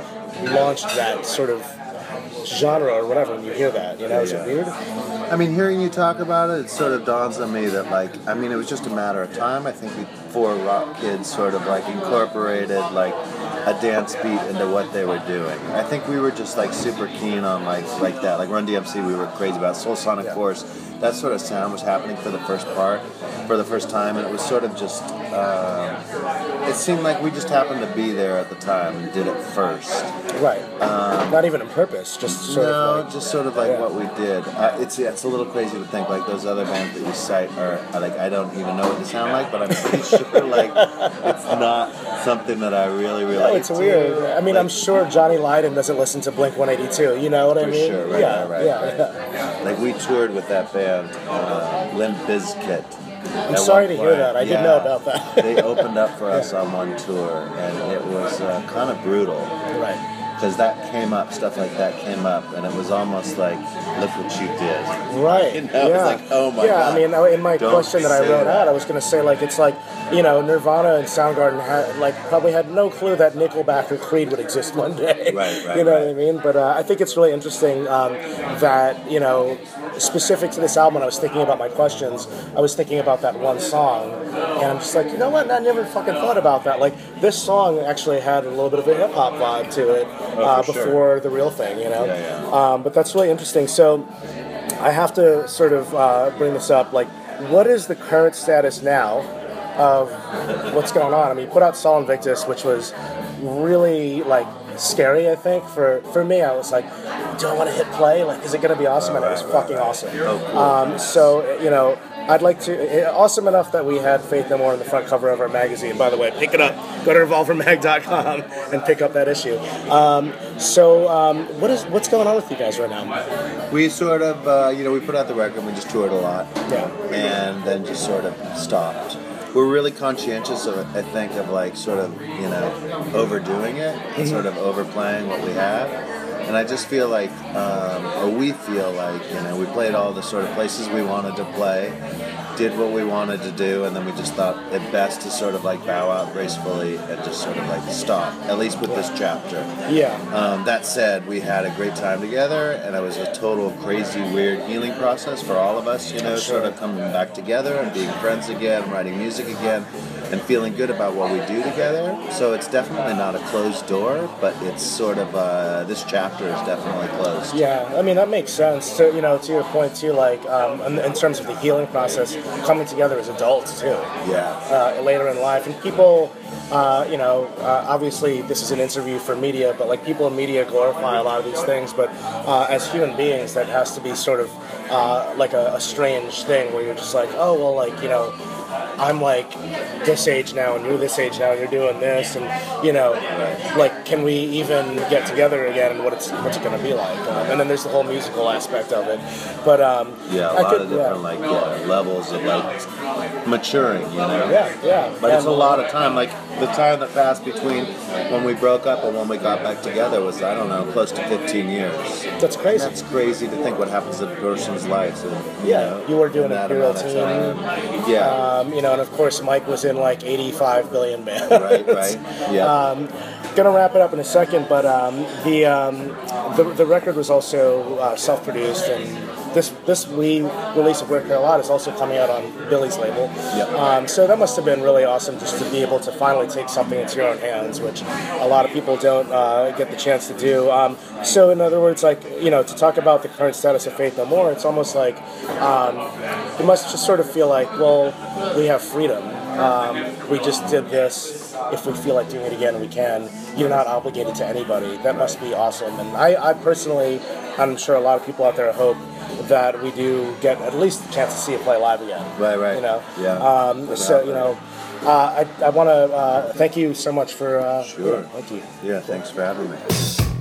launched that sort of genre or whatever when you hear that? You know, is it Yeah. weird? I mean, hearing you talk about it, it sort of dawns on me that, like, I mean, it was just a matter of time. I think before rock kids sort of like incorporated like a dance beat into what they were doing. I think we were just like super keen on like like that. Like Run DMC, we were crazy about Soulsonic Force. That sort of sound was happening for the first part, for the first time, and it was sort of just. Uh, it seemed like we just happened to be there at the time and did it first. Right. Not even on purpose, just sort no, of like, just sort of like yeah. what we did. Uh, it's it's a little crazy to think like those other bands that you cite are, like I don't even know what they sound like, but I'm pretty (laughs) sure like it's not something that I really relate. No, it's to. weird. I mean, I'm sure Johnny Lydon doesn't listen to Blink 182. You know what I For mean? sure, right, yeah, right, right, yeah, yeah. Like we toured with that band, uh, Limp Bizkit. I'm sorry to hear that. I didn't know about that. they opened up for us (laughs) on one tour, and it was uh, kind of brutal. Right. Because that came up, stuff like that came up, and it was almost like, look what you did. Right. (laughs) You know, yeah. like, oh my yeah, God. I mean, in my Don't question that I wrote that. out, I was going to say like it's like you know Nirvana and Soundgarden had like probably had no clue that Nickelback or Creed would exist one day. Right, right, (laughs) You know what I mean? But uh, I think it's really interesting um, that you know specific to this album. I was thinking about my questions, I was thinking about that one song, and I'm just like, you know what? I never fucking thought about that. Like this song actually had a little bit of a hip hop vibe to it uh, for sure. before the real thing. You know. Yeah, yeah. Um, but that's really interesting. So. I have to sort of uh, bring this up. Like, what is the current status now of what's going on? I mean, you put out Sol Invictus, which was really like scary. I think for for me, I was like, do I want to hit play? Like, is it going to be awesome? And it was fucking awesome. Um, so you know. I'd like to. eh, Awesome enough that we had Faith No More on the front cover of our magazine. By the way, pick it up. Go to revolvermag.com and pick up that issue. Um, so, um, what is what's going on with you guys right now? We sort of, uh, you know, we put out the record, we just toured a lot, Yeah. and then just sort of stopped. We're really conscientious of, I think, of like sort of, you know, overdoing it, and sort of overplaying what we have. And I just feel like, um, or we feel like, you know, we played all the sort of places we wanted to play, did what we wanted to do, and then we just thought it best to sort of like bow out gracefully and just sort of like stop, at least with this chapter. Yeah. Um, that said, we had a great time together, and it was a total crazy, weird healing process for all of us. You know, sort of coming back together and being friends again, writing music again, and feeling good about what we do together. So it's definitely not a closed door, but it's sort of uh, this chapter is definitely closed. Yeah, I mean that makes sense. To you know, to your point too, like um, in, in terms of the healing process, coming together as adults too, Yeah. uh, later in life, and people, uh, you know, uh, obviously this is an interview for media, but like people in media glorify a lot of these things, but uh, as human beings, that has to be sort of uh, like a, a strange thing where you're just like, oh well, like you know. I'm like this age now, and you're this age now, and you're doing this, and you know, like, can we even get together again? And what it's what's it going to be like? Um, and then there's the whole musical aspect of it. But um, Yeah, a I lot could- of different like yeah, levels of like maturing, you know. yeah, yeah. But it's a lot of time. Like the time that passed between when we broke up and when we got back together was I don't know, close to 15 years. That's crazy. That's crazy to think what happens in a person's life. And, Yeah, know, you were doing in that Imperial Teen. Yeah. Um, you know, and of course, Mike was in like 85 billion bands. right. Right. (laughs) Yeah. Um, gonna wrap it up in a second, but um, the, um, the the record was also uh, self-produced, and this this we release of We Care a Lot is also coming out on Billy's label. Yep. Um, so that must have been really awesome just to be able to finally take something into your own hands, which a lot of people don't uh, get the chance to do. Um, so in other words, like you know, to talk about the current status of Faith No More, it's almost like um, you must just sort of feel like, well, we have freedom. Um, we just did this. If we feel like doing it again, we can. You're not obligated to anybody. That must be awesome. And I, I personally, I'm sure a lot of people out there hope that we do get at least a chance to see it play live again. Right, right. You know. Yeah. Um, so you know, uh, I, I want to uh, thank you so much for. Uh, Sure. yeah, thank you. yeah. Thanks for having me.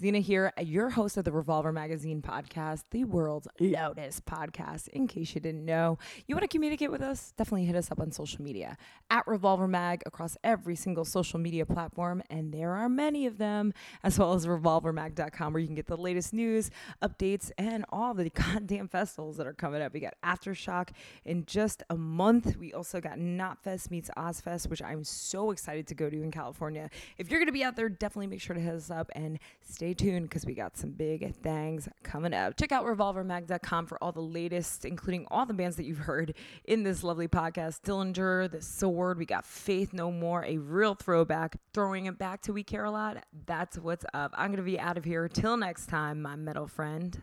Zena here, your host of the Revolver Magazine podcast, the world's loudest podcast. In case you didn't know, you want to communicate with us? Definitely hit us up on social media at Revolver Mag across every single social media platform, and there are many of them, as well as revolvermag.com, where you can get the latest news, updates, and all the (laughs) goddamn festivals that are coming up. We got Aftershock in just a month. We also got Knotfest meets Ozzfest, which I'm so excited to go to in California. If you're going to be out there, definitely make sure to hit us up and stay tuned because we got some big things coming up. Check out revolvermag.com for all the latest, including all the bands that you've heard in this lovely podcast Dillinger, The Sword, we got Faith No More, a real throwback. Throwing it back to We Care a Lot. That's what's up. I'm going to be out of here. Till next time, my metal friend.